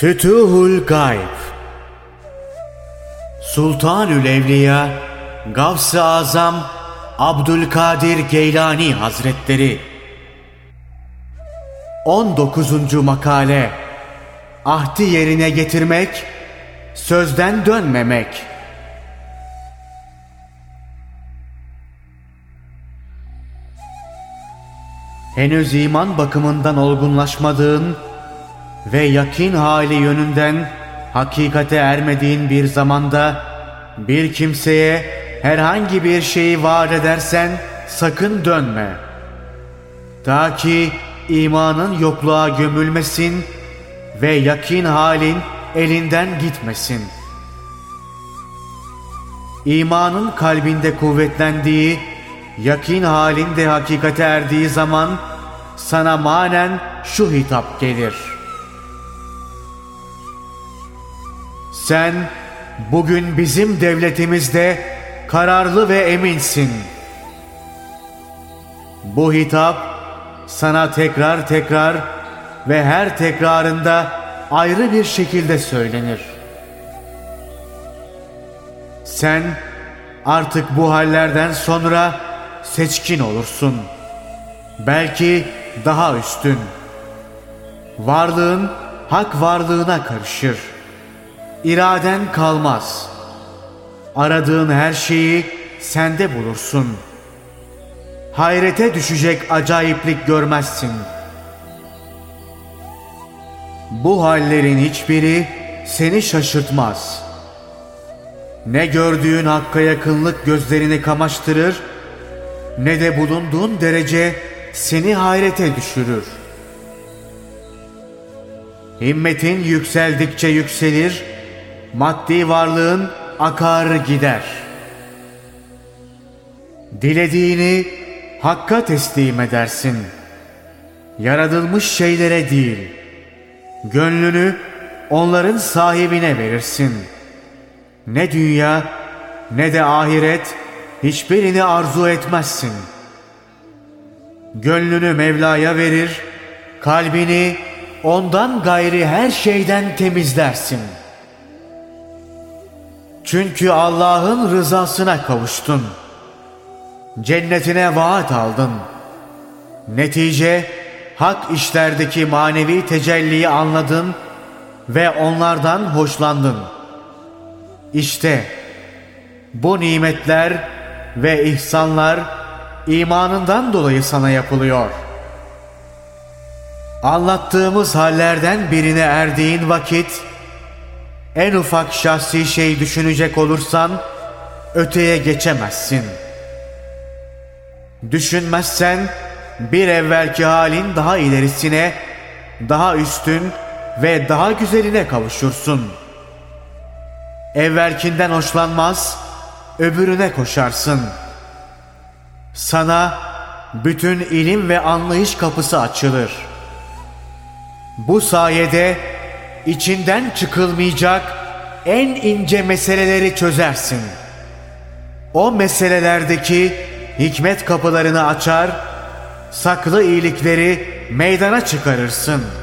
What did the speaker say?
Fütuhul Gayb Sultanül Evliya Gavs-ı Azam Abdülkadir Geylani Hazretleri 19. Makale Ahdi yerine getirmek, sözden dönmemek. Henüz iman bakımından olgunlaşmadığın ve yakin hali yönünden hakikate ermediğin bir zamanda bir kimseye herhangi bir şeyi vaat edersen sakın dönme. Ta ki imanın yokluğa gömülmesin ve yakin halin elinden gitmesin. İmanın kalbinde kuvvetlendiği, yakin halinde hakikate erdiği zaman sana manen şu hitap gelir.'' Sen bugün bizim devletimizde kararlı ve eminsin. Bu hitap sana tekrar tekrar ve her tekrarında ayrı bir şekilde söylenir. Sen artık bu hallerden sonra seçkin olursun. Belki daha üstün. Varlığın hak varlığına karışır.'' İraden kalmaz. Aradığın her şeyi sende bulursun. Hayrete düşecek acayiplik görmezsin. Bu hallerin hiçbiri seni şaşırtmaz. Ne gördüğün hakka yakınlık gözlerini kamaştırır, ne de bulunduğun derece seni hayrete düşürür. Himmetin yükseldikçe yükselir, maddi varlığın akar gider. Dilediğini Hakk'a teslim edersin. Yaratılmış şeylere değil, gönlünü onların sahibine verirsin. Ne dünya ne de ahiret hiçbirini arzu etmezsin. Gönlünü Mevla'ya verir, kalbini ondan gayri her şeyden temizlersin.'' Çünkü Allah'ın rızasına kavuştun. Cennetine vaat aldın. Netice hak işlerdeki manevi tecelliyi anladın ve onlardan hoşlandın. İşte bu nimetler ve ihsanlar imanından dolayı sana yapılıyor. Anlattığımız hallerden birine erdiğin vakit en ufak şahsi şey düşünecek olursan öteye geçemezsin. Düşünmezsen bir evvelki halin daha ilerisine, daha üstün ve daha güzeline kavuşursun. Evvelkinden hoşlanmaz, öbürüne koşarsın. Sana bütün ilim ve anlayış kapısı açılır. Bu sayede içinden çıkılmayacak en ince meseleleri çözersin. O meselelerdeki hikmet kapılarını açar, saklı iyilikleri meydana çıkarırsın.''